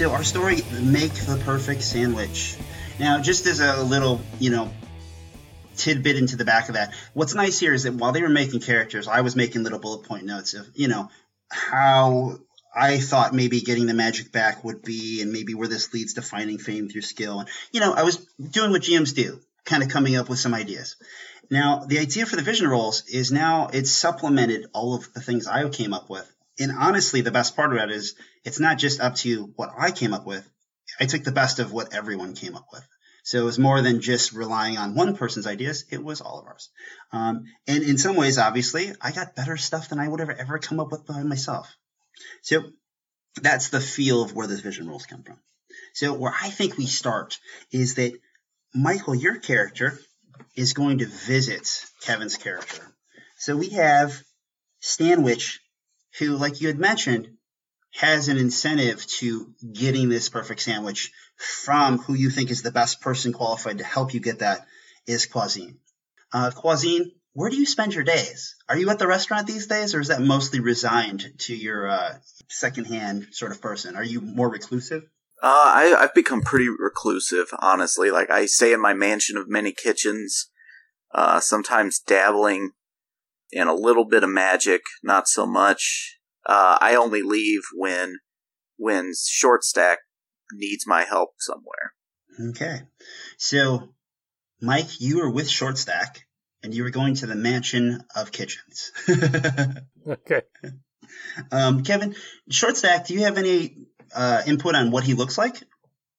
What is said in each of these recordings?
So our story, make the perfect sandwich. Now, just as a little, you know, tidbit into the back of that, what's nice here is that while they were making characters, I was making little bullet point notes of, you know, how I thought maybe getting the magic back would be, and maybe where this leads to finding fame through skill. And you know, I was doing what GMs do, kind of coming up with some ideas. Now, the idea for the vision rolls is now it's supplemented all of the things I came up with. And honestly, the best part of that is it's not just up to what I came up with. I took the best of what everyone came up with. So it was more than just relying on one person's ideas. It was all of ours. Um, and in some ways, obviously, I got better stuff than I would have ever come up with by myself. So that's the feel of where those vision rolls come from. So where I think we start is that Michael, your character, is going to visit Kevin's character. So we have Stanwich, who, like you had mentioned, has an incentive to getting this perfect sandwich from who you think is the best person qualified to help you get that is Quazine. Uh, Quazine, where do you spend your days? Are you at the restaurant these days, or is that mostly resigned to your uh, secondhand sort of person? Are you more reclusive? Uh, I, I've become pretty reclusive, honestly. Like, I stay in my mansion of many kitchens, uh, sometimes dabbling in a little bit of magic, not so much. Uh, I only leave when, when short stack needs my help somewhere. Okay. So, Mike, you were with short stack and you were going to the mansion of kitchens. okay. Um, Kevin, short stack, do you have any uh, input on what he looks like,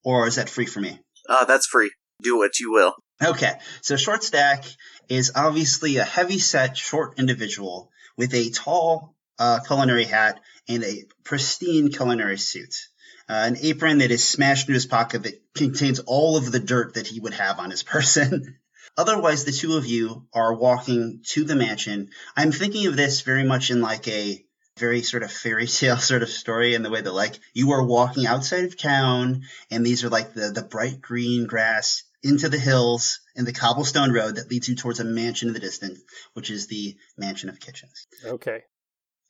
or is that free for me? Uh, that's free. Do what you will. Okay, so short stack is obviously a heavy set, short individual with a tall uh, culinary hat and a pristine culinary suit. Uh, an apron that is smashed into his pocket that contains all of the dirt that he would have on his person. Otherwise, the two of you are walking to the mansion. I'm thinking of this very much in like a very sort of fairy tale sort of story in the way that like you are walking outside of town and these are like the, the bright green grass into the hills and the cobblestone road that leads you towards a mansion in the distance, which is the mansion of kitchens. Okay.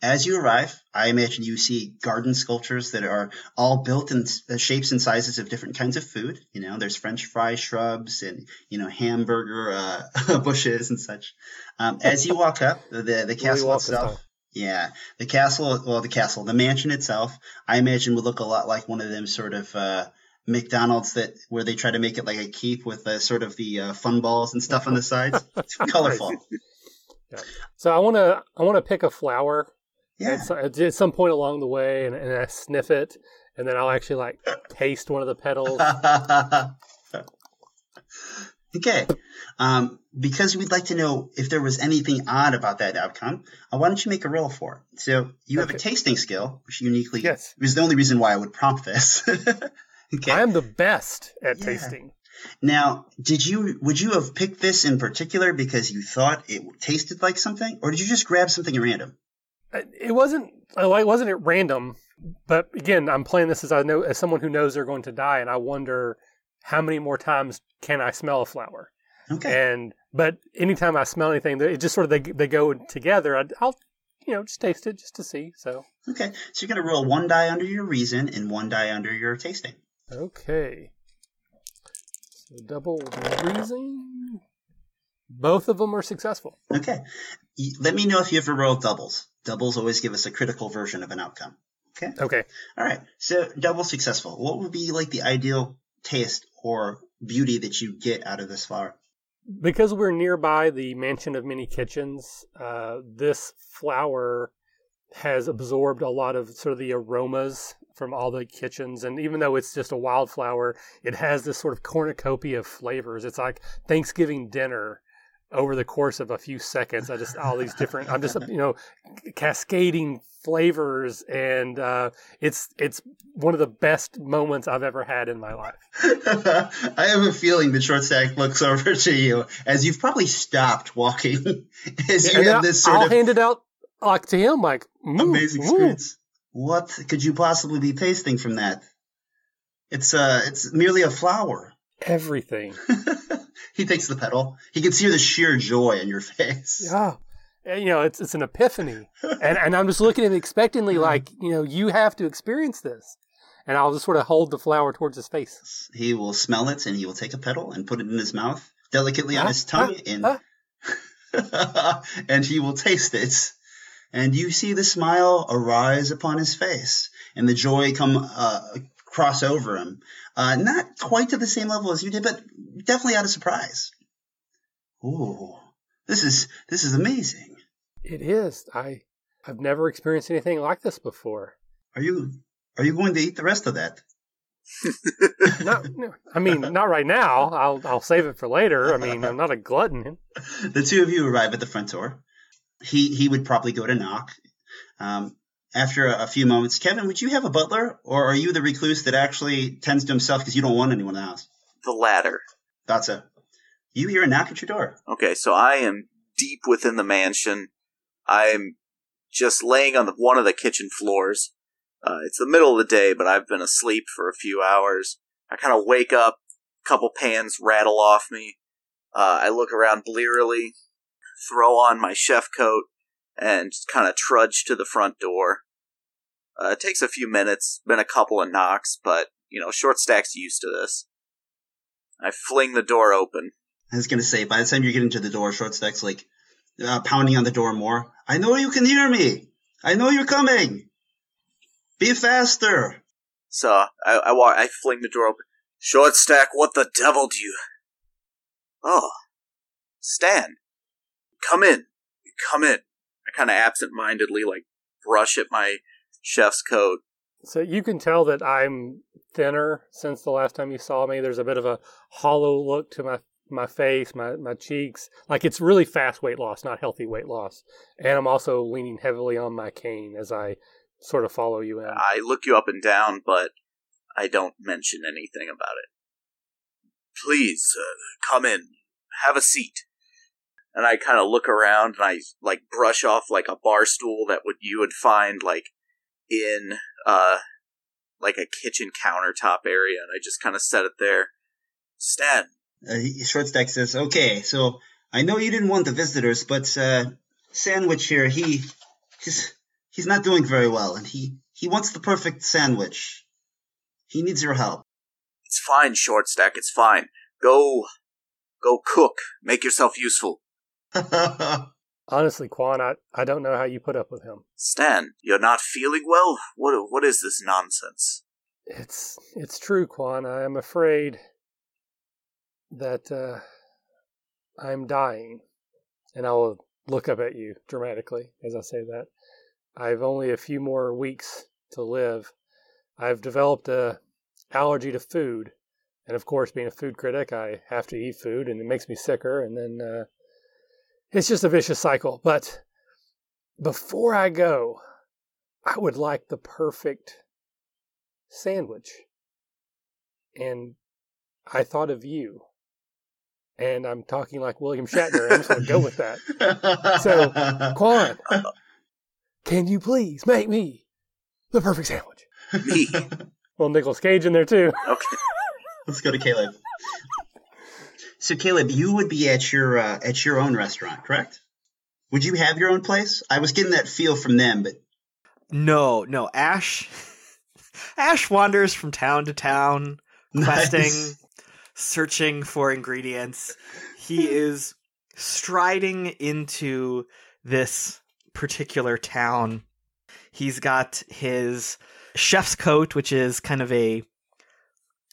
As you arrive, I imagine you see garden sculptures that are all built in shapes and sizes of different kinds of food. You know, there's French fry shrubs and you know hamburger uh, bushes and such. Um, as you walk up, the the castle itself, yeah, the castle, well, the castle, the mansion itself, I imagine would look a lot like one of them sort of uh, McDonald's that where they try to make it like a keep with uh, sort of the uh, fun balls and stuff on the sides. It's colorful. Yeah. So I want to I want to pick a flower. Yeah. At, at, some point along the way, and, and I sniff it, and then I'll actually like taste one of the petals. okay. Um, because we'd like to know if there was anything odd about that outcome, uh, why don't you make a roll for it? So you have a tasting skill, which uniquely yes. is the only reason why I would prompt this. okay. I am the best at yeah. tasting. Now, did you would you have picked this in particular because you thought it tasted like something, or did you just grab something at random? It wasn't. Uh, it wasn't at random. But again, I'm playing this as I know as someone who knows they're going to die, and I wonder how many more times can I smell a flower? Okay. And but anytime I smell anything, it just sort of they they go together. I, will you know just taste it just to see. So okay, so you're gonna roll one die under your reason and one die under your tasting. Okay. So double reason. Both of them are successful. Okay. Let me know if you ever roll doubles. Doubles always give us a critical version of an outcome. Okay. Okay. All right. So double successful. What would be like the ideal taste or beauty that you get out of this flower? because we're nearby the mansion of many kitchens, uh, this flower has absorbed a lot of sort of the aromas from all the kitchens. And even though it's just a wildflower, it has this sort of cornucopia of flavors. It's like Thanksgiving dinner over the course of a few seconds. I just all these different. I'm just you know cascading flavors, and uh, it's it's one of the best moments I've ever had in my life. I have a feeling the short stack looks over to you as you've probably stopped walking as you have this sort I'll of hand it out like to him, like mm, amazing experience. Mm. What could you possibly be tasting from that? It's uh, it's merely a flower. Everything. he takes the pedal. He can see the sheer joy in your face. Yeah. You know, it's it's an epiphany. and and I'm just looking at him expectantly like, you know, you have to experience this. and I'll just sort of hold the flower towards his face. He will smell it and he will take a petal and put it in his mouth delicately on his tongue ah, and ah. and he will taste it. And you see the smile arise upon his face and the joy come uh, cross over him. Uh, not quite to the same level as you did, but definitely out of surprise. Ooh, this is this is amazing. It is. I I've never experienced anything like this before. Are you are you going to eat the rest of that? Not, no, I mean, not right now. I'll I'll save it for later. I mean, I'm not a glutton. the two of you arrive at the front door. He he would probably go to knock. Um, after a, a few moments, Kevin, would you have a butler, or are you the recluse that actually tends to himself because you don't want anyone in the house? The latter. Thought so. You hear a knock at your door. Okay, so I am deep within the mansion. I'm just laying on the, one of the kitchen floors. Uh, it's the middle of the day, but I've been asleep for a few hours. I kind of wake up, a couple pans rattle off me. Uh, I look around blearily, throw on my chef coat, and kind of trudge to the front door. Uh, it takes a few minutes, been a couple of knocks, but, you know, Short Stack's used to this. I fling the door open. I was gonna say, by the time you get into the door, short stack's like uh, pounding on the door more. I know you can hear me. I know you're coming. Be faster. So I, I walk, I fling the door open. Short stack, what the devil do you? Oh, Stan, come in, come in. I kind of absent-mindedly like brush at my chef's coat. So you can tell that I'm thinner since the last time you saw me. There's a bit of a hollow look to my my face, my my cheeks. Like it's really fast weight loss, not healthy weight loss. And I'm also leaning heavily on my cane as I sort of follow you in. I look you up and down, but I don't mention anything about it. Please, uh, come in, have a seat. And I kind of look around and I like brush off like a bar stool that would you would find like in uh like a kitchen countertop area, and I just kind of set it there. Stan, Uh, short stack says, "Okay, so I know you didn't want the visitors, but uh, Sandwich here, he he's he's not doing very well, and he he wants the perfect sandwich. He needs your help." it's fine, short stack. It's fine. Go, go cook. Make yourself useful. Honestly, Quan, I, I don't know how you put up with him. Stan, you're not feeling well. What what is this nonsense? It's it's true, Quan. I am afraid that uh, I'm dying, and I will look up at you dramatically as I say that. I've only a few more weeks to live. I've developed a allergy to food, and of course, being a food critic, I have to eat food, and it makes me sicker, and then uh, it's just a vicious cycle. But before I go, I would like the perfect sandwich. And I thought of you. And I'm talking like William Shatner. I'm just going to go with that. So, Quan, can you please make me the perfect sandwich? Me. Well, Nicolas Cage in there too. Okay. Let's go to Caleb. So Caleb, you would be at your uh, at your own restaurant, correct? Would you have your own place? I was getting that feel from them, but No, no. Ash Ash wanders from town to town, questing, Nice. searching for ingredients. He is striding into this particular town. He's got his chef's coat, which is kind of a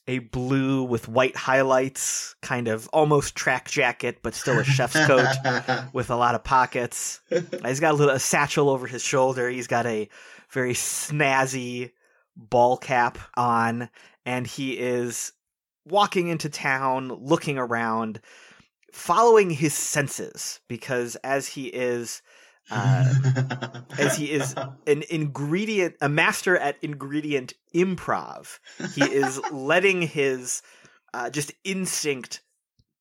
a blue with white highlights, kind of almost track jacket, but still a chef's coat with a lot of pockets. He's got a little a satchel over his shoulder. He's got a very snazzy ball cap on, and he is walking into town, looking around, following his senses because as he is uh, as he is an ingredient, a master at ingredient improv. He is letting his uh, just instinct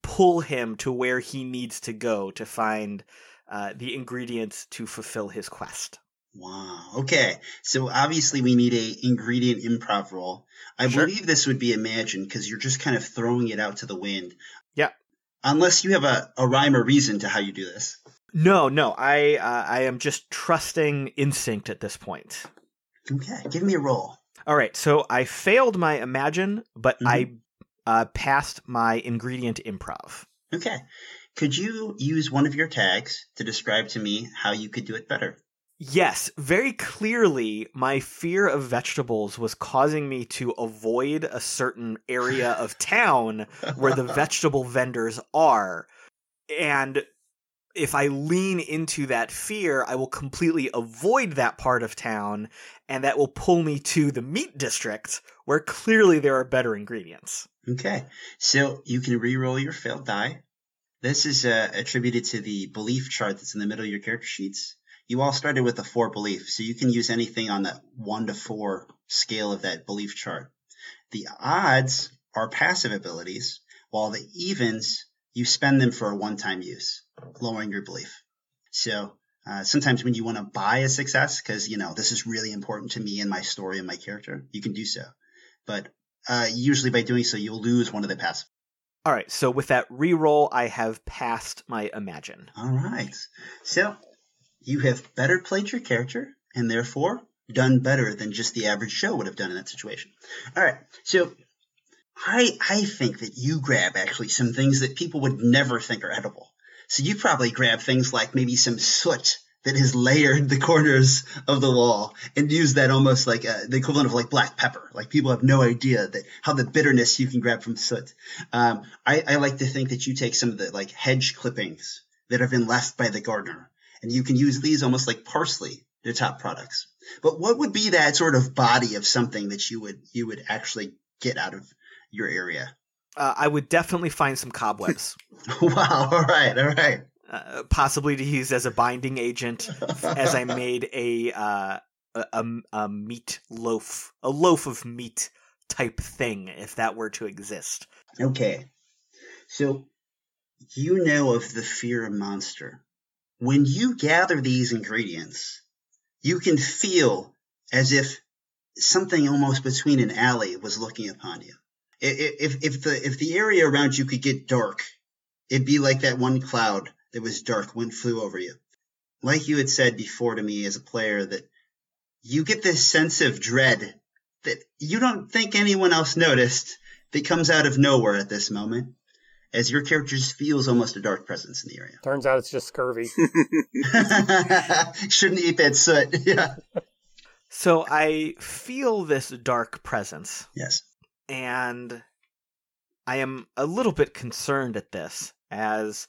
pull him to where he needs to go to find uh, the ingredients to fulfill his quest. Wow. Okay. So obviously we need a ingredient improv roll. I Sure. believe this would be imagined because you're just kind of throwing it out to the wind. Yeah. Unless you have a, a rhyme or reason to how you do this. No, no, I uh, I am just trusting instinct at this point. Okay. Give me a roll. All right, so I failed my imagine, but I uh, passed my ingredient improv. Okay. Could you use one of your tags to describe to me how you could do it better? Yes, very clearly, my fear of vegetables was causing me to avoid a certain area of town where the vegetable vendors are. And if I lean into that fear, I will completely avoid that part of town, and that will pull me to the meat district where clearly there are better ingredients. Okay. So you can re-roll your failed die. This is uh, attributed to the belief chart that's in the middle of your character sheets. You all started with a four belief, so you can use anything on that one to four scale of that belief chart. The odds are passive abilities, while the evens, you spend them for a one-time use, lowering your belief. So uh, sometimes when you want to buy a success, because you know this is really important to me and my story and my character, you can do so. But uh, usually by doing so, you'll lose one of the passive. All right, so with that reroll, I have passed my imagine. All right. So you have better played your character and therefore done better than just the average show would have done in that situation. All right. So I I think that you grab actually some things that people would never think are edible. So you probably grab things like maybe some soot that has layered the corners of the wall and use that almost like uh, the equivalent of like black pepper. Like people have no idea that how the bitterness you can grab from soot. Um, I, I like to think that you take some of the like hedge clippings that have been left by the gardener and you can use these almost like parsley to top products. But what would be that sort of body of something that you would you would actually get out of your area? Uh, I would definitely find some cobwebs. wow! All right, all right. Uh, possibly to use as a binding agent, as I made a, uh, a, a a meat loaf, a loaf of meat type thing, if that were to exist. Okay, so you know of the fear monster. When you gather these ingredients, you can feel as if something almost between an alley was looking upon you. If, if the if the area around you could get dark, it'd be like that one cloud that was dark when flew over you. Like you had said before to me as a player that you get this sense of dread that you don't think anyone else noticed that comes out of nowhere at this moment as your character just feels almost a dark presence in the area. Turns out it's just scurvy. Shouldn't eat that soot. Yeah. So I feel this dark presence. Yes. And I am a little bit concerned at this as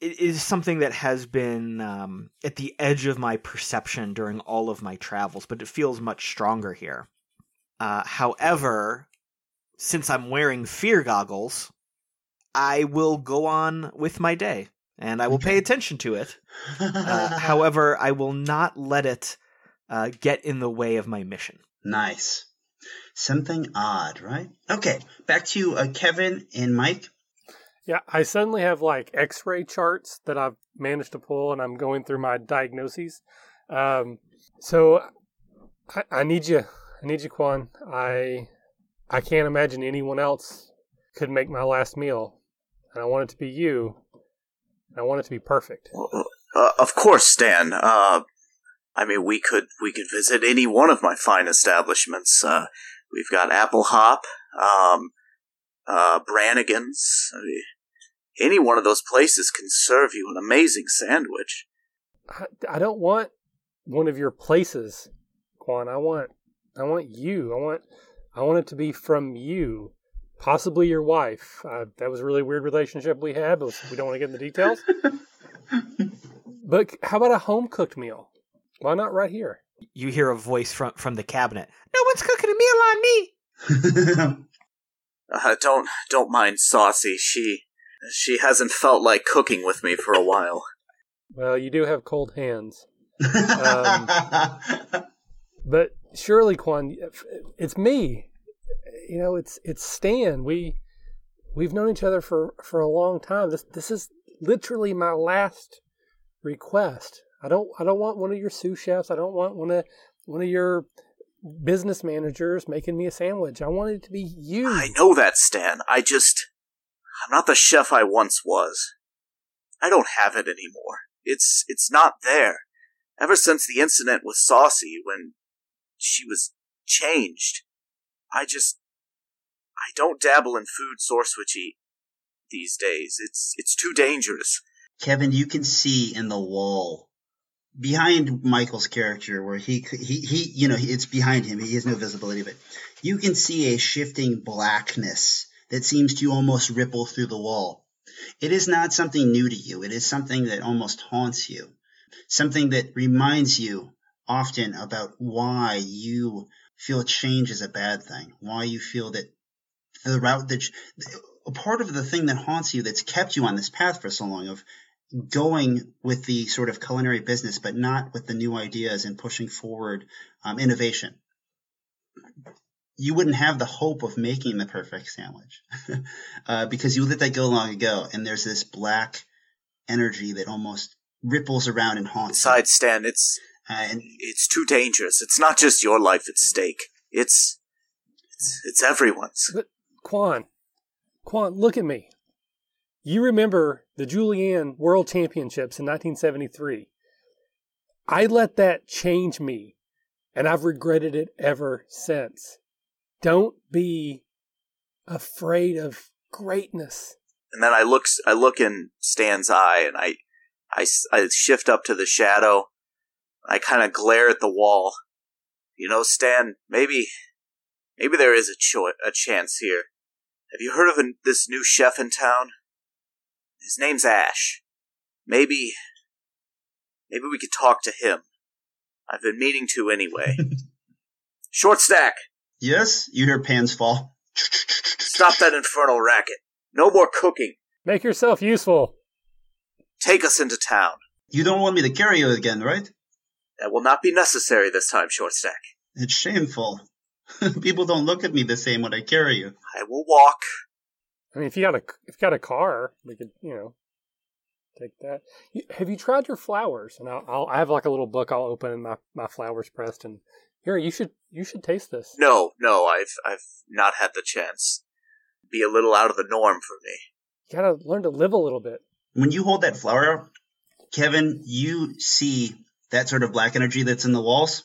it is something that has been um, at the edge of my perception during all of my travels, but it feels much stronger here. Uh, however, since I'm wearing fear goggles, I will go on with my day and I will pay attention to it. Uh, however, I will not let it uh, get in the way of my mission. Nice. Something odd, right? Okay, back to uh, Kevin and Mike. Yeah, I suddenly have like X-ray charts that I've managed to pull, and I'm going through my diagnoses. Um, so I, I need you, I need you, Quan. I I can't imagine anyone else could make my last meal, and I want it to be you. And I want it to be perfect. Uh, of course, Stan. Uh, I mean, we could we could visit any one of my fine establishments. Uh, we've got Apple Hop, um, uh, Brannigan's. I mean, any one of those places can serve you an amazing sandwich. I, I don't want one of your places, Quan. I want I want you. I want I want it to be from you, possibly your wife. Uh, that was a really weird relationship we had, but we don't want to get into the details. but how about a home cooked meal? Why not right here? You hear a voice from from the cabinet. No one's cooking a meal on me. Uh, don't don't mind Saucy. She she hasn't felt like cooking with me for a while. Well, you do have cold hands. Um, But surely, Quan, it's me. You know, it's it's Stan. We we've known each other for for a long time. This this is literally my last request. I don't I don't want one of your sous chefs. I don't want one of one of your business managers making me a sandwich. I want it to be you. I know that, Stan. I just I'm not the chef I once was. I don't have it anymore. It's it's not there. Ever since the incident with Saucy when she was changed. I just I don't dabble in food Sourcewitch eat these days. It's it's too dangerous. Kevin, you can see in the wall behind Michael's character where he he he you know it's behind him. He has no visibility, but you can see a shifting blackness that seems to almost ripple through the wall. It is not something new to you. It is something that almost haunts you. Something that reminds you often about why you feel change is a bad thing. Why you feel that the route that a part of the thing that haunts you that's kept you on this path for so long of going with the sort of culinary business, but not with the new ideas and pushing forward um, innovation. You wouldn't have the hope of making the perfect sandwich uh, because you let that go long ago, and there's this black energy that almost ripples around and haunts. Besides, Stan, it's uh, and it's too dangerous. It's not just your life at stake. It's it's, it's everyone's. But Quan, Quan, look at me. You remember the Julienne World Championships in 1973. I let that change me, and I've regretted it ever since. Don't be afraid of greatness. And then I look, I look in Stan's eye, and I, I, I shift up to the shadow. I kind of glare at the wall. You know, Stan, maybe, maybe there is a, cho- a chance here. Have you heard of this new chef in town? His name's Ash. Maybe. Maybe we could talk to him. I've been meaning to anyway. Short stack! yes, you hear pans fall. Stop that infernal racket. No more cooking. Make yourself useful. Take us into town. You don't want me to carry you again, right? That will not be necessary this time, Short stack. It's shameful. People don't look at me the same when I carry you. I will walk. I mean, if you got a if you got a car, we could you know take that. You, have you tried your flowers? And I'll, I'll I have like a little book I'll open and my my flowers pressed and here you should you should taste this. No, no, I've I've not had the chance. Be a little out of the norm for me. You gotta learn to live a little bit. When you hold that flower Kevin, you see that sort of black energy that's in the walls,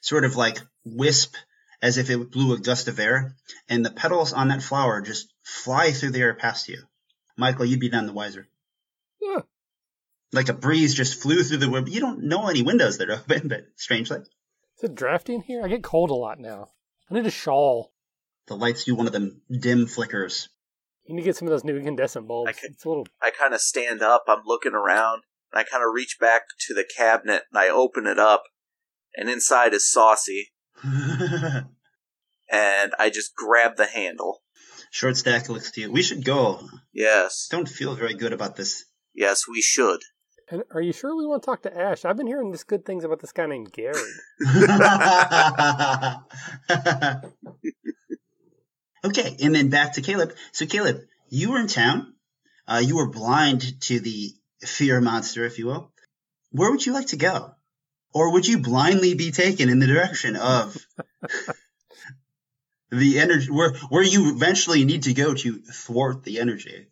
sort of like wisp as if it blew a gust of air, and the petals on that flower just fly through the air past you. Michael, you'd be none the wiser. Yeah. Like a breeze just flew through the window. You don't know any windows that are open, but strangely. Is it drafty in here? I get cold a lot now. I need a shawl. The lights do one of them dim flickers. You need to get some of those new incandescent bulbs. I could- It's a little. I kind of stand up, I'm looking around, and I kind of reach back to the cabinet and I open it up, and inside is Saucy, and I just grab the handle. Short stack looks to you. We should go. Yes, Don't feel very good about this. yes, we should. And are you sure we want to talk to Ash? I've been hearing just good things about this guy named Gary. okay, and then back to Caleb. So, Caleb, you were in town. Uh, you were blind to the fear monster, if you will. Where would you like to go? Or would you blindly be taken in the direction of the energy, where, where you eventually need to go to thwart the energy?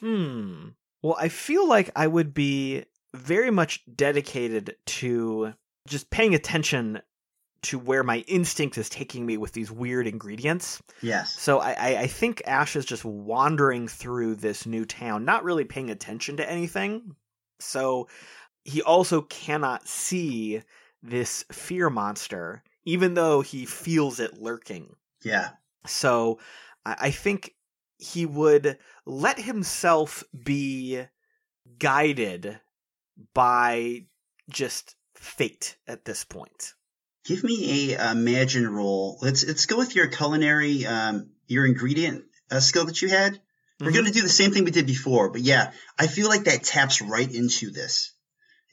Hmm. Well, I feel like I would be very much dedicated to just paying attention to where my instinct is taking me with these weird ingredients. Yes. So I, I, I think Ash is just wandering through this new town, not really paying attention to anything. So he also cannot see this fear monster, even though he feels it lurking. Yeah. So I, I think he would let himself be guided by just fate at this point. Give me a imagine roll. Let's let's go with your culinary, um, your ingredient uh, skill that you had. We're Mhm. going to do the same thing we did before, but yeah, I feel like that taps right into this.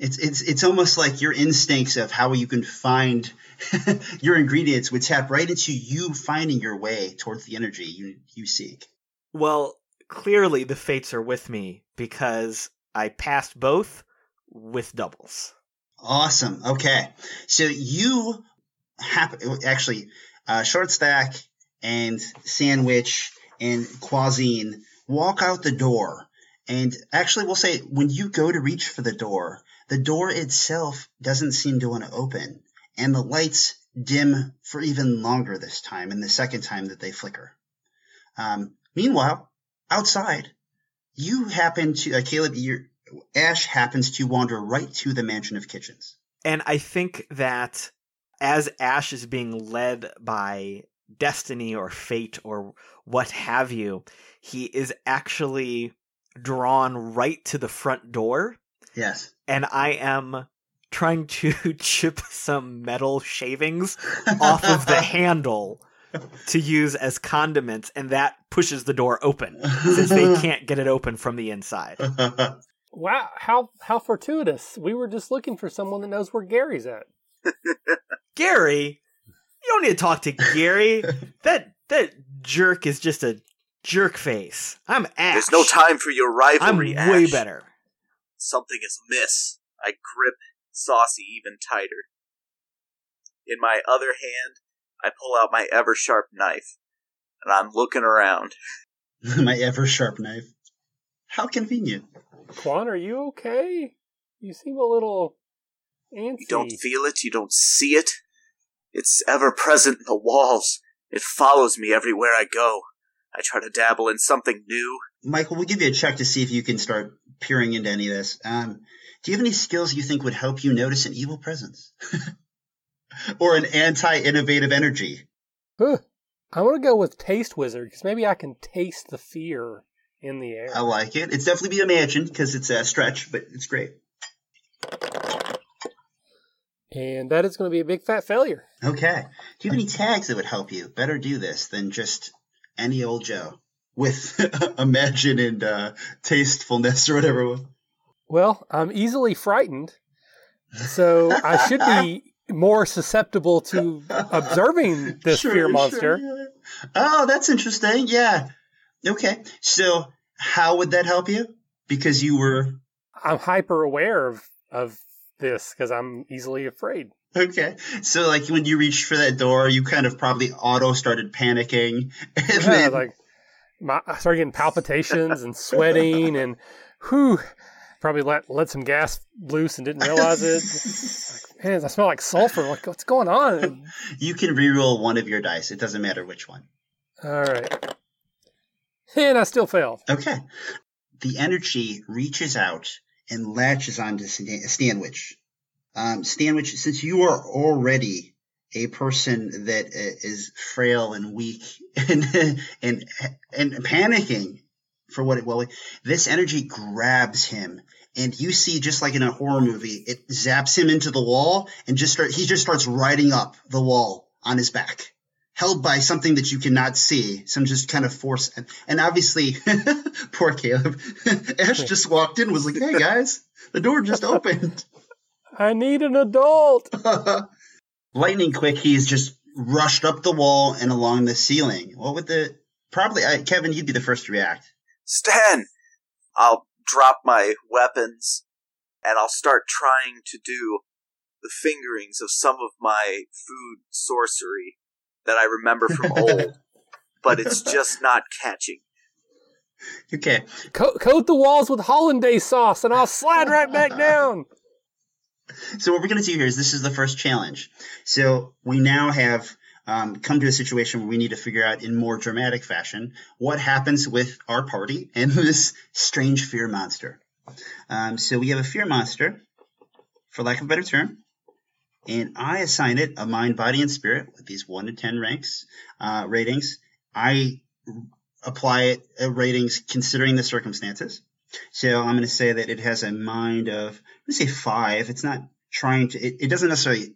It's it's it's almost like your instincts of how you can find your ingredients would tap right into you finding your way towards the energy you you seek. Well, clearly the fates are with me because I passed both with doubles. Awesome. Okay, so you happen actually uh, short stack and sandwich and Quazine walk out the door, and actually we'll say when you go to reach for the door, the door itself doesn't seem to want to open, and the lights dim for even longer this time, and the second time that they flicker. Um, meanwhile, outside, you happen to, uh, Caleb, Ash happens to wander right to the mansion of kitchens. And I think that as Ash is being led by destiny or fate or what have you, he is actually drawn right to the front door. Yes. And I am trying to chip some metal shavings off of the handle to use as condiments, and that pushes the door open since they can't get it open from the inside. Wow, how how fortuitous! We were just looking for someone that knows where Gary's at. Gary, you don't need to talk to Gary. that that jerk is just a jerk face. I'm Ash. There's no time for your rivalry. I'm way Ash. better. Something is amiss. I grip Saucy even tighter. In my other hand, I pull out my ever sharp knife, and I'm looking around. My ever sharp knife. How convenient. Quan, are you okay? You seem a little antsy. You don't feel it, you don't see it. It's ever present in the walls. It follows me everywhere I go. I try to dabble in something new. Michael, we'll give you a check to see if you can start peering into any of this. Um, do you have any skills you think would help you notice an evil presence? or an anti innovative energy? Huh. I want to go with Taste Wizard because maybe I can taste the fear in the air. I like it. It's definitely be imagined because it's a stretch, but it's great. And that is going to be a big fat failure. Okay. Do you have any tags that would help you better do this than just any old Joe with imagine and uh, tastefulness or whatever? Well, I'm easily frightened, so I should be more susceptible to observing this Sure, fear sure, monster. yeah. Oh, that's interesting. Yeah. Okay. So, how would that help you? Because you were I'm hyper aware of, of this because I'm easily afraid. okay. So, like when you reached for that door, you kind of probably auto started panicking, and Yeah, then like my, I started getting palpitations and sweating and whew, probably let let some gas loose and didn't realize it. Like, man, I smell like sulfur. Like, what's going on? you can reroll one of your dice. It doesn't matter which one. All right, and I still failed. Okay. The energy reaches out and latches onto Stan- Stanwich. Um, Stanwich, since you are already a person that uh, frail and weak and and and panicking for what it will, this energy grabs him, and you see just like in a horror movie, it zaps him into the wall, and just start, he just starts riding up the wall on his back held by something that you cannot see, some just kind of force. And, and obviously, poor Caleb, Ash just walked in, was like, "Hey guys, the door just opened." I need an adult. Lightning quick, he's just rushed up the wall and along the ceiling. What would the probably uh, Kevin? You'd be the first to react. Stan! I'll drop my weapons and I'll start trying to do the fingerings of some of my food sorcery that I remember from old, but it's just not catching. Okay, Co- coat the walls with hollandaise sauce, and I'll slide right back down. so what we're going to do here is this is the first challenge. So we now have um, come to a situation where we need to figure out in more dramatic fashion what happens with our party and this strange fear monster. Um, so we have a fear monster, for lack of a better term, and I assign it a mind, body, and spirit with these one to ten ranks uh, ratings. I apply it uh, ratings considering the circumstances. So I'm going to say that it has a mind of, to say five. It's not trying to, it, it doesn't necessarily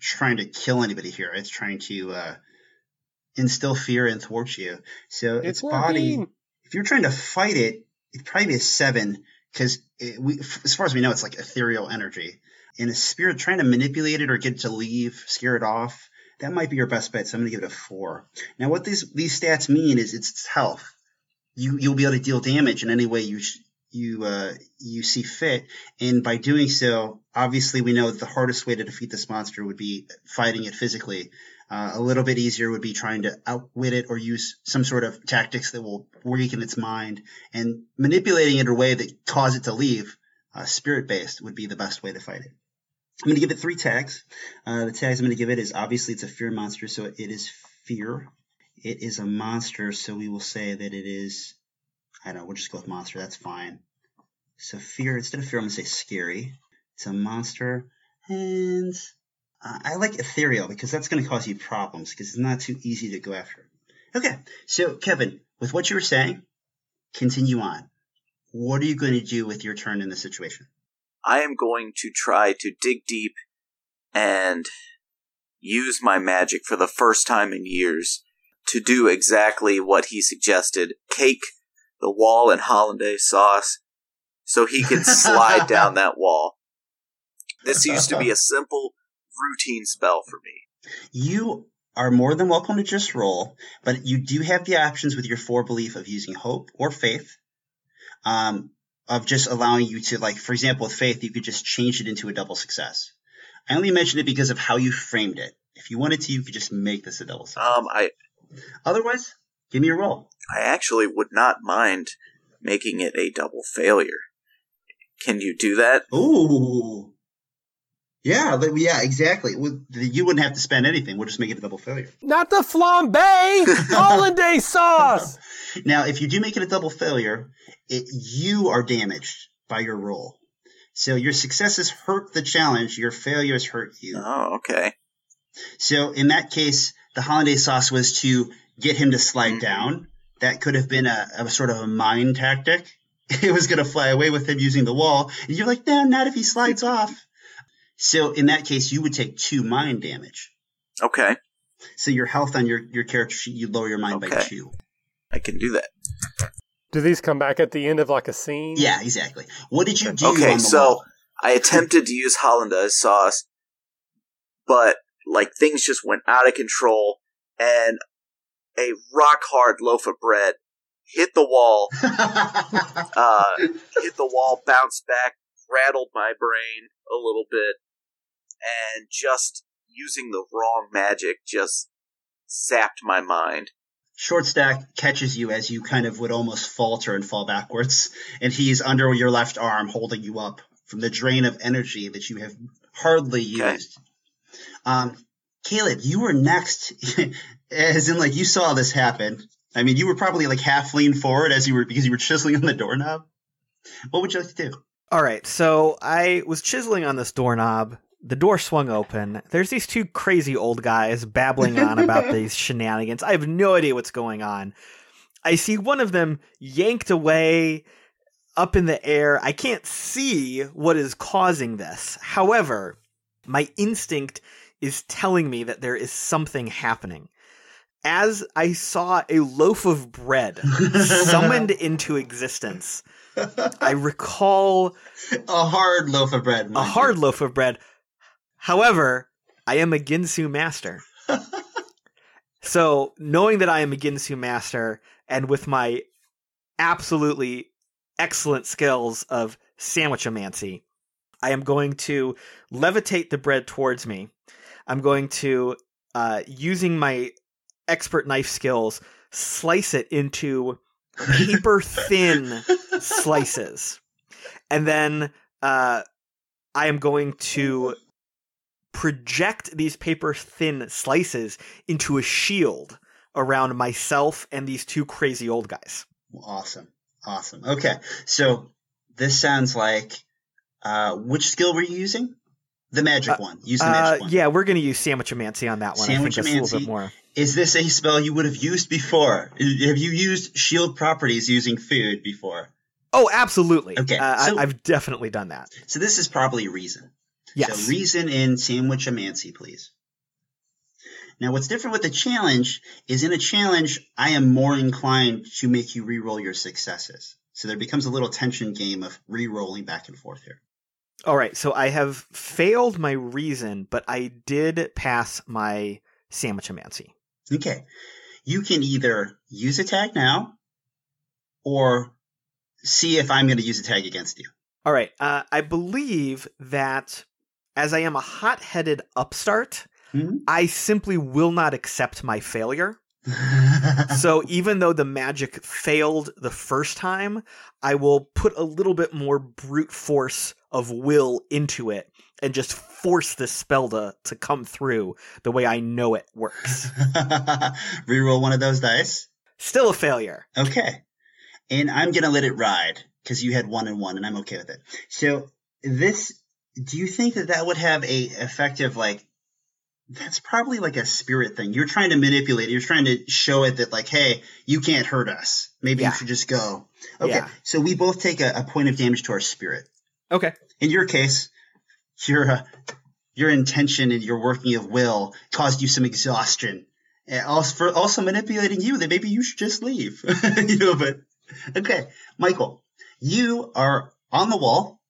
trying to kill anybody here. It's trying to uh, instill fear and thwart you. So its, It's body, working. if you're trying to fight it, it'd probably be a seven because we, as far as we know, it's like ethereal energy. In a spirit, trying to manipulate it or get it to leave, scare it off, that might be your best bet. So I'm going to give it a four. Now, what these these stats mean is it's its health. You you'll be able to deal damage in any way you sh- you uh, you see fit, and by doing so, obviously we know that the hardest way to defeat this monster would be fighting it physically. Uh, a little bit easier would be trying to outwit it or use some sort of tactics that will weaken its mind, and manipulating it in a way that cause it to leave. Uh, spirit based would be the best way to fight it. I'm going to give it three tags. Uh, the tags I'm going to give it is obviously it's a fear monster, so it is fear. It is a monster, so we will say that it is. I don't know. We'll just go with monster. That's fine. So fear instead of fear, I'm going to say scary. It's a monster, and uh, I like ethereal because that's going to cause you problems because it's not too easy to go after. Okay, so Kevin, with what you were saying, continue on. What are you going to do with your turn in this situation? I am going to try to dig deep and use my magic for the first time in years to do exactly what he suggested cake the wall in hollandaise sauce so he can slide down that wall. This used to be a simple routine spell for me. You are more than welcome to just roll, but you do have the options with your four belief of using hope or faith. Um, of just allowing you to like, for example, with faith, you could just change it into a double success. I only mentioned it because of how you framed it. If you wanted to, you could just make this a double success. Um, I Otherwise, give me a roll. I actually would not mind making it a double failure. Can you do that? Ooh. Yeah, yeah, exactly. You wouldn't have to spend anything. We'll just make it a double failure. Not the flambe hollandaise sauce. Now, if you do make it a double failure, it, you are damaged by your roll. So your successes hurt the challenge, your failures hurt you. Oh, okay. So in that case, the hollandaise sauce was to get him to slide Mhm. down. That could have been a, a sort of a mind tactic. It was going to fly away with him using the wall. And you're like, no, not if he slides off. So in that case, you would take two mind damage. Okay. So your health on your, your character sheet, you lower your mind by two. I can do that. Do these come back at the end of like a scene? Yeah, exactly. What did you do Okay, on the so wall? I attempted to use hollandaise sauce, but like things just went out of control, and a rock hard loaf of bread hit the wall, uh, hit the wall, bounced back, rattled my brain a little bit, and just using the wrong magic just zapped my mind. Short stack catches you as you kind of would almost falter and fall backwards, and he's under your left arm holding you up from the drain of energy that you have hardly Okay. used. Um, Caleb, you were next, as in like you saw this happen. I mean, you were probably like half leaned forward as you were because you were chiseling on the doorknob. What would you like to do? All right, so I was chiseling on this doorknob. The door swung open. There's these two crazy old guys babbling on about these shenanigans. I have no idea what's going on. I see one of them yanked away up in the air. I can't see what is causing this. However, my instinct is telling me that there is something happening. As I saw a loaf of bread summoned into existence, I recall a hard loaf of bread. a you. hard loaf of bread. However, I am a Ginsu master. so, knowing that I am a Ginsu master, and with my absolutely excellent skills of sandwichomancy, I am going to levitate the bread towards me. I'm going to, uh, using my expert knife skills, slice it into paper thin slices. And then uh, I am going to project these paper thin slices into a shield around myself and these two crazy old guys. Awesome. Awesome. Okay. So this sounds like uh, which skill were you using? The magic Uh, one. Use the Uh, magic one. yeah, we're going to use sandwichomancy on that one. I think a little Sandwichomancy. bit more. Is this a spell you would have used before? Have you used shield properties using food before? Oh, absolutely. Okay, Uh, so- I, I've definitely done that. So this is probably reason. Yes. So reason in sandwichomancy, please. Now, what's different with the challenge is in a challenge, I am more inclined to make you re-roll your successes. So there becomes a little tension game of re-rolling back and forth here. All right, so I have failed my reason, but I did pass my sandwichomancy. Okay. You can either use a tag now or see if I'm going to use a tag against you. All right, uh, I believe that as I am a hot-headed upstart, Mhm. I simply will not accept my failure. So even though the magic failed the first time, I will put a little bit more brute force of will into it and just force this spell to, to come through the way I know it works. Reroll one of those dice. Still a failure. Okay. And I'm going to let it ride because you had one and one, and I'm okay with it. So, this, do you think that that would have a effective, like, that's probably like a spirit thing. You're trying to manipulate. it. You're trying to show it that, like, hey, you can't hurt us. Maybe Yeah. you should just go. Okay. Yeah. So we both take a, a point of damage to our spirit. Okay. In your case, your uh, your intention and your working of will caused you some exhaustion. And also, for also manipulating you that maybe you should just leave. you know, but okay, Michael, you are on the wall.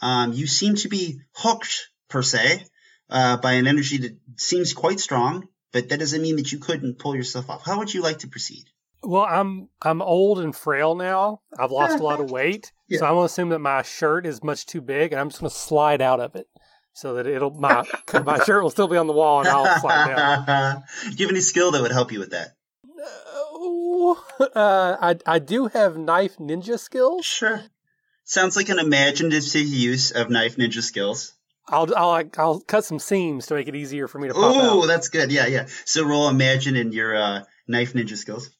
Um, you seem to be hooked per se uh, by an energy that seems quite strong, but that doesn't mean that you couldn't pull yourself off. How would you like to proceed? Well, I'm I'm old and frail now. I've lost a lot of weight, Yeah. so I'm gonna assume that my shirt is much too big, and I'm just gonna slide out of it so that it'll my my shirt will still be on the wall, and I'll slide down. Do you have any skill that would help you with that? Oh, uh, I I do have knife ninja skills. Sure. Sounds like an imaginative use of knife ninja skills. I'll I'll I'll cut some seams to make it easier for me to pop Oh, that's good. Yeah, yeah. So roll imagine in your uh, knife ninja skills.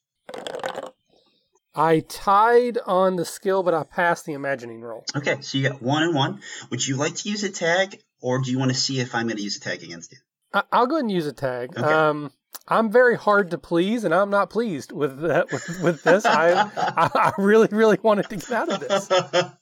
I tied on the skill, but I passed the imagining roll. Okay, so you got one and one. Would you like to use a tag, or do you want to see if I'm going to use a tag against you? I, I'll go ahead and use a tag. Okay. Um, I'm very hard to please, and I'm not pleased with that. With, with this, I, I I really really wanted to get out of this.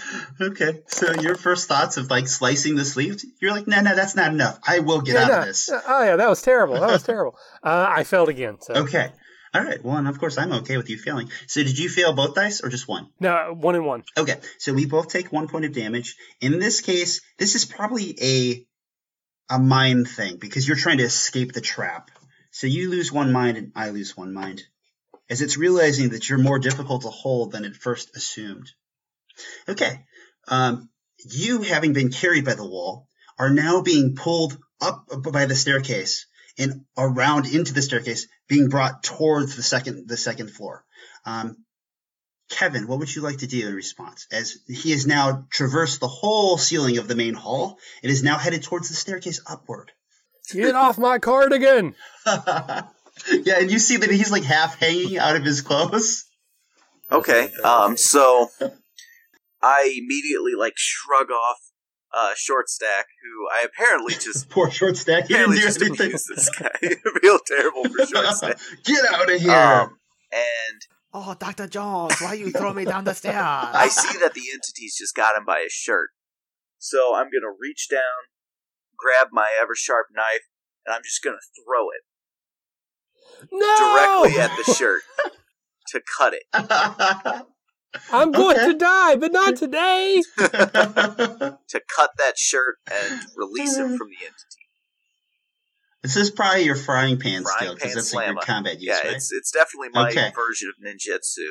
okay, so your first thoughts of like slicing the sleeve, you're like, no, no, that's not enough. I will get Yeah, out no, of this. Oh yeah, that was terrible. That was terrible. Uh, I failed again. So Okay. All right. Well, and of course, I'm okay with you failing. So, did you fail both dice or just one? no, one and one. Okay, so we both take one point of damage. In this case, this is probably a a mind thing because you're trying to escape the trap. So you lose one mind and I lose one mind. As it's realizing that you're more difficult to hold than it first assumed. Okay. Um, you having been carried by the wall are now being pulled up by the staircase and around into the staircase, being brought towards the second the second floor. Um, Kevin, what would you like to do in response? As he has now traversed the whole ceiling of the main hall and is now headed towards the staircase upward. Get off my cardigan! yeah, and you see that he's like half hanging out of his clothes. Okay. Um. So I immediately like shrug off uh short stack, who I apparently just Poor short stack. He didn't apparently do just anything. abused this guy. Real terrible for short stack. Get out of here. Um, and Oh, Dr. Jones, why you throw me down the stairs? I see that the entity's just got him by his shirt. So I'm gonna reach down, grab my ever sharp knife, and I'm just gonna throw it No! directly at the shirt to cut it. I'm going Okay. to die, but not today. To cut that shirt and release him from the entity. this is probably your frying pan Frying skill because pan that's like your combat use, Yeah, right? it's it's definitely my Okay. version of ninjutsu.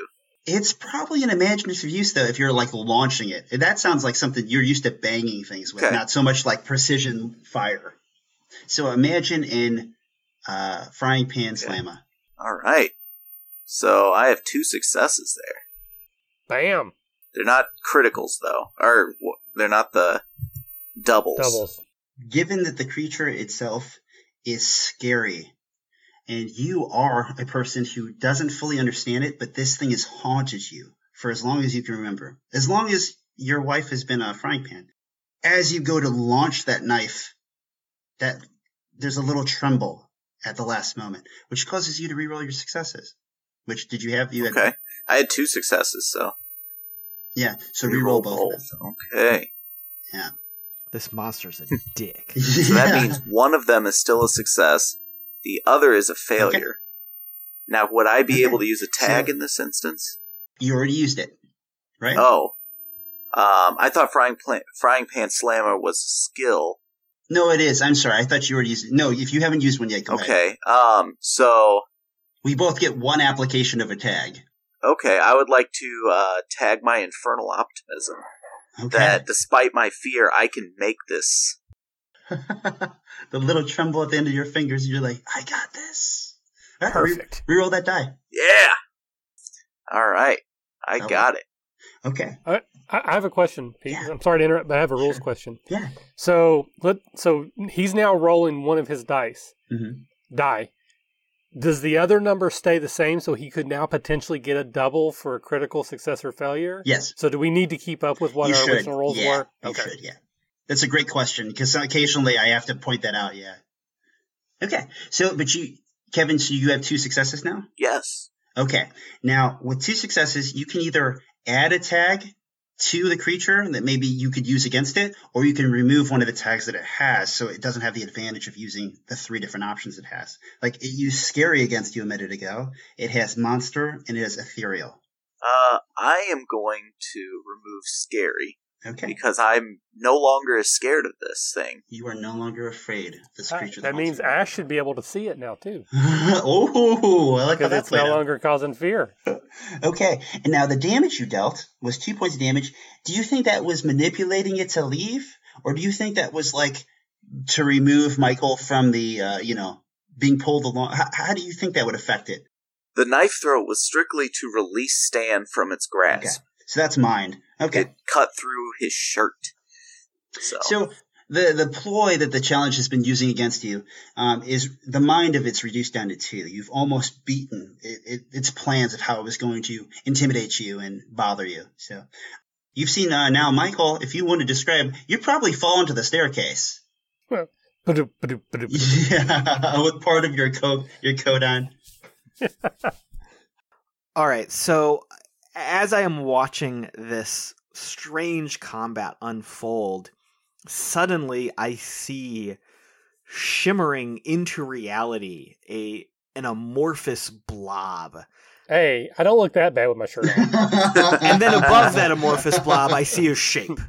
It's probably an imaginative use though if you're like launching it. That sounds like something you're used to banging things with, Okay. not so much like precision fire. So imagine in uh, frying pan slammer. All right. So I have two successes there. Bam. They're not criticals though, or they're not the doubles. Doubles. Given that the creature itself is scary, and you are a person who doesn't fully understand it, but this thing has haunted you for as long as you can remember, as long as your wife has been a frying pan. As you go to launch that knife, that there's a little tremble at the last moment, which causes you to reroll your successes. Which did you have? You had, Okay. I had two successes, so Yeah. So reroll reroll both. of them. Okay. Yeah. This monster's a dick. So that means one of them is still a success, the other is a failure. Now, would I be Okay. able to use a tag So- in this instance? you already used it, right? Oh. Um, I thought frying, pla- frying pan slammer was a skill. No, it is. I'm sorry. I thought you already used it. No, if you haven't used one yet, go ahead. Okay. Um, so We both get one application of a tag. Okay, I would like to uh, tag my infernal optimism. Okay. That despite my fear, I can make this. the little tremble at the end of your fingers, you're like, I got this. All right, re- Perfect. reroll that die. Yeah. All right, I Okay. got it. Okay. I, I have a question, Pete. Yeah. I'm sorry to interrupt, but I have a rules Sure. question. Yeah. So let so he's now rolling one of his dice. hmm Die. Does the other number stay the same so he could now potentially get a double for a critical success or failure? Yes. So do we need to keep up with what you our should. original rolls yeah, were? You should, yeah. That's a great question because occasionally I have to point that out. Yeah. Okay. So, but you, Kevin, so you have two successes now? Yes. Okay. Now, with two successes, you can either add a tag to the creature that maybe you could use against it, or you can remove one of the tags that it has so it doesn't have the advantage of using the three different options it has. Like it used scary against you a minute ago. It has monster and it has ethereal. Uh, I am going to remove scary Okay. because I'm no longer as scared of this thing. You are no longer afraid of this creature. that means monster. Ash should be able to see it now too, oh, I like because that it's no out. longer causing fear. Okay, and now the damage you dealt was two points of damage. Do you think that was manipulating it to leave, or do you think that was like to remove Michael from the, uh, you know, being pulled along? How, how do you think that would affect it? The knife throw was strictly to release Stan from its grasp. Okay, so that's mind. Okay, It cut through his shirt. So, so the the ploy that the challenge has been using against you um, is the mind of it's reduced down to two. You've almost beaten it, it, its plans of how it was going to intimidate you and bother you. So you've seen uh, now, Michael. If you want to describe, you'd probably fall into the staircase. Ba-doop, ba-doop, ba-doop. Yeah, with part of your coat your coat on. All right, so as I am watching this strange combat unfold, suddenly I see shimmering into reality a an amorphous blob. Hey, I don't look that bad with my shirt on. And then above that amorphous blob, I see a shape.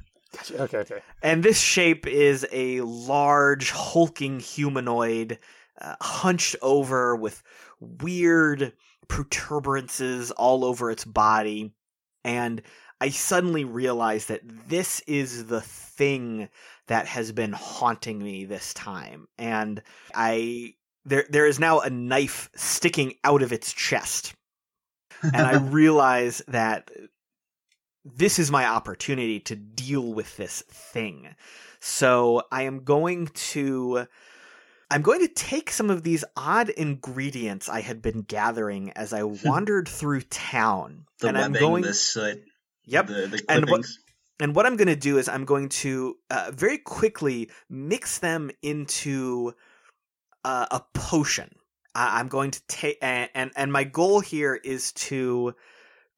okay, okay. And this shape is a large, hulking humanoid, uh, hunched over with weird protuberances all over its body. And I suddenly realize that this is the thing that has been haunting me this time. And I. There, there is now a knife sticking out of its chest. And I realize that this is my opportunity to deal with this thing. So I am going to I'm going to take some of these odd ingredients I had been gathering as I wandered through town. the and I'm going the soot, Yep. the, the And what- and what I'm going to do is I'm going to uh, very quickly mix them into uh, a potion. I- I'm going to take and, and and my goal here is to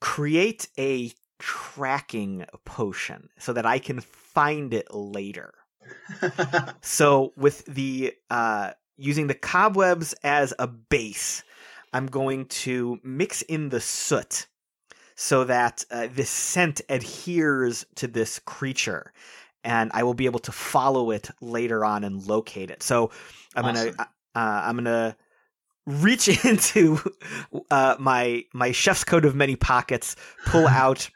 create a tracking potion so that I can find it later. So with the uh, using the cobwebs as a base, I'm going to mix in the soot so that uh, this scent adheres to this creature, and I will be able to follow it later on and locate it. So I'm Awesome. gonna uh, I'm gonna reach into uh, my my chef's coat of many pockets, pull out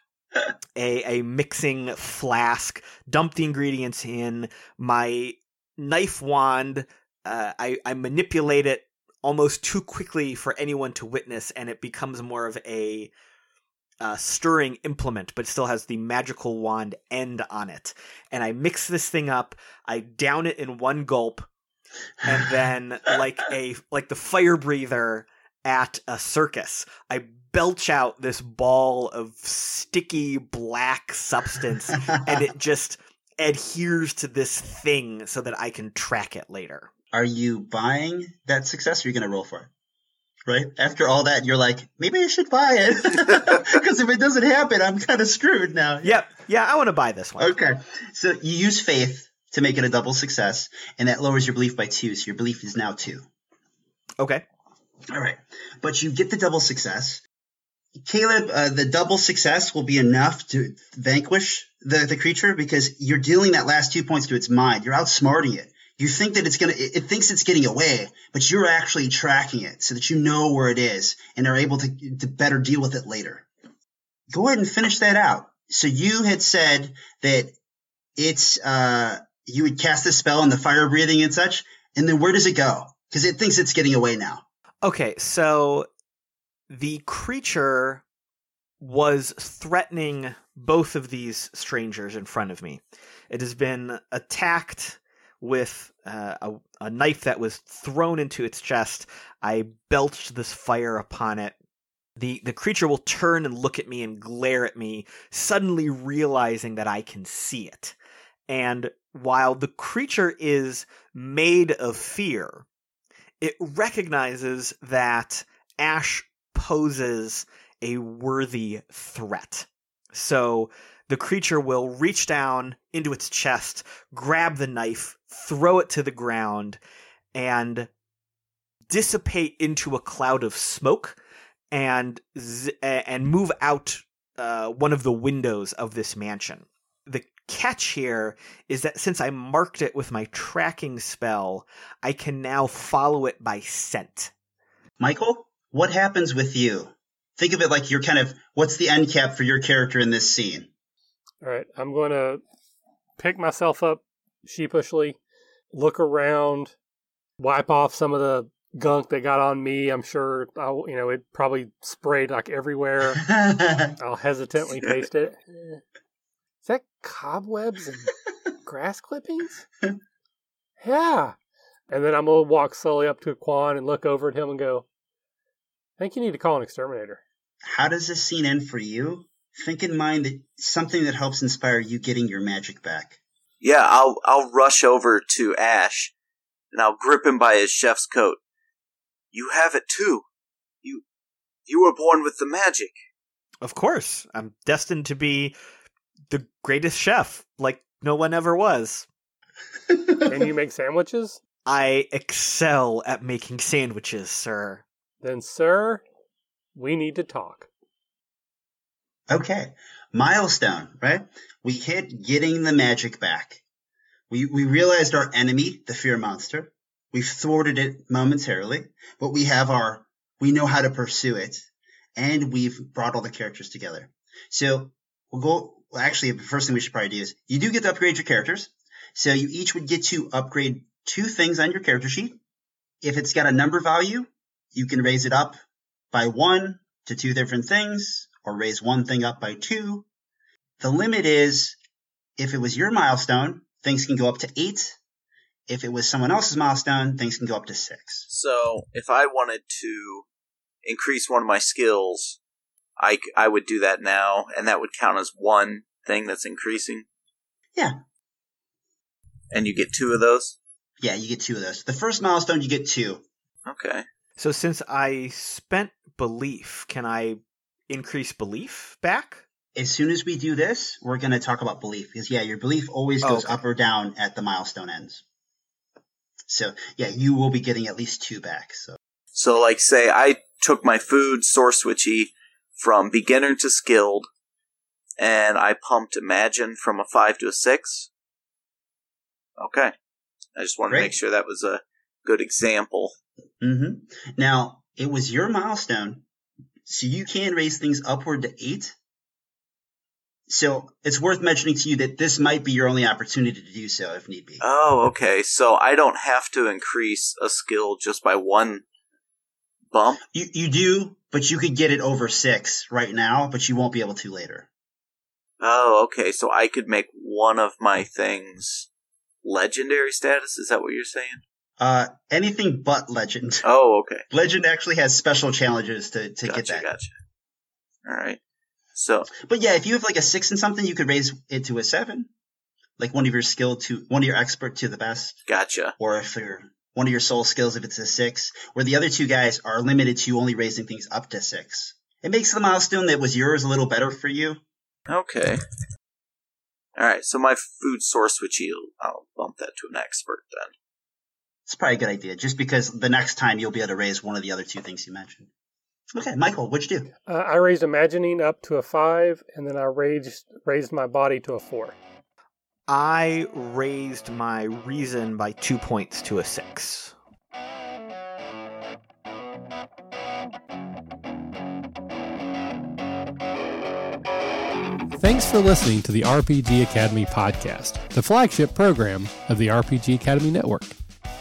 a a mixing flask, dump the ingredients in my knife wand. Uh, I I manipulate it almost too quickly for anyone to witness, and it becomes more of a uh, stirring implement, but still has the magical wand end on it. And I mix this thing up. I down it in one gulp, and then like a like the fire breather at a circus, I belch out this ball of sticky black substance, and it just adheres to this thing so that I can track it later. Are you buying that success or are you going to roll for it? Right? After all that, you're like, maybe I should buy it. Because if it doesn't happen, I'm kind of screwed now. Yep, yeah, I want to buy this one. Okay. So you use faith to make it a double success, and that lowers your belief by two. So your belief is now two. Okay. All right. But you get the double success. Caleb, uh, the double success will be enough to vanquish the, the creature because you're dealing that last two points to its mind. You're outsmarting it. You think that it's gonna, it, it thinks it's getting away, but you're actually tracking it so that you know where it is and are able to, to better deal with it later. Go ahead and finish that out. So you had said that it's, uh, you would cast the spell on the fire breathing and such, and then where does it go? Because it thinks it's getting away now. Okay, so the creature was threatening both of these strangers in front of me. It has been attacked with uh, a, a knife that was thrown into its chest. I belched this fire upon it. The, the creature will turn and look at me and glare at me, suddenly realizing that I can see it. And while the creature is made of fear, it recognizes that Ash poses a worthy threat. So the creature will reach down into its chest, grab the knife, throw it to the ground, and dissipate into a cloud of smoke and z- and move out uh, one of the windows of this mansion. The catch here is that since I marked it with my tracking spell, I can now follow it by scent. Michael, what happens with you? Think of it like you're kind of what's the end cap for your character in this scene? All right, I'm going to pick myself up sheepishly, look around, wipe off some of the gunk that got on me. I'm sure I'll, you know, it probably sprayed like everywhere. I'll hesitantly taste it. Is that cobwebs and grass clippings? Yeah. And then I'm going to walk slowly up to Quan and look over at him and go, I think you need to call an exterminator. How does this scene end for you? Think in mind that something that helps inspire you getting your magic back. Yeah, I'll I'll rush over to Ash and I'll grip him by his chef's coat. You have it too. You you were born with the magic. Of course, I'm destined to be the greatest chef, like no one ever was. Can you make sandwiches? I excel at making sandwiches, sir. Then, sir, we need to talk. Okay. Milestone, right? We hit getting the magic back. We, we realized our enemy, the fear monster. We've thwarted it momentarily, but we have our, we know how to pursue it and we've brought all the characters together. So we'll go, well, actually, the first thing we should probably do is you do get to upgrade your characters. So you each would get to upgrade two things on your character sheet. If it's got a number value, you can raise it up by one to two different things or raise one thing up by two. The limit is if it was your milestone, things can go up to eight. If it was someone else's milestone, things can go up to six. So if I wanted to increase one of my skills, I, I would do that now, and that would count as one thing that's increasing. Yeah. And you get two of those? Yeah, you get two of those. The first milestone, you get two. Okay. So since I spent belief, can I increase belief back? As soon as we do this, we're going to talk about belief because yeah, your belief always oh, goes okay. up or down at the milestone ends. So yeah, you will be getting at least two back. So So, like, say I took my food Sorcwhicy from beginner to skilled, and I pumped Imagine from a five to a six. Okay. I just wanted to make sure that was a good example. Hmm now it was your milestone, so you can raise things upward to eight. So it's worth mentioning to you that this might be your only opportunity to do so if need be. Oh, okay. So I don't have to increase a skill just by one bump. You you do, but you could get it over six right now, but you won't be able to later. Oh, okay. So I could make one of my things legendary status. Is that what you're saying? Uh, anything but legend. Oh, okay. Legend actually has special challenges to, to gotcha, get that. gotcha. All right. So But yeah, if you have like a six and something, you could raise it to a seven. Like one of your skill to one of your expert to the best, gotcha. or if you're one of your soul skills if it's a six. Where the other two guys are limited to only raising things up to six. It makes the milestone that was yours a little better for you. Okay. All right. So my food Sorcwhicy, I'll bump that to an expert then. It's probably a good idea, just because the next time you'll be able to raise one of the other two things you mentioned. Okay, Michael, what'd you do? Uh, I raised imagining up to a five, and then I raised raised my body to a four. I raised my reason by two points to a six. Thanks for listening to the RPG Academy podcast, the flagship program of the RPG Academy Network.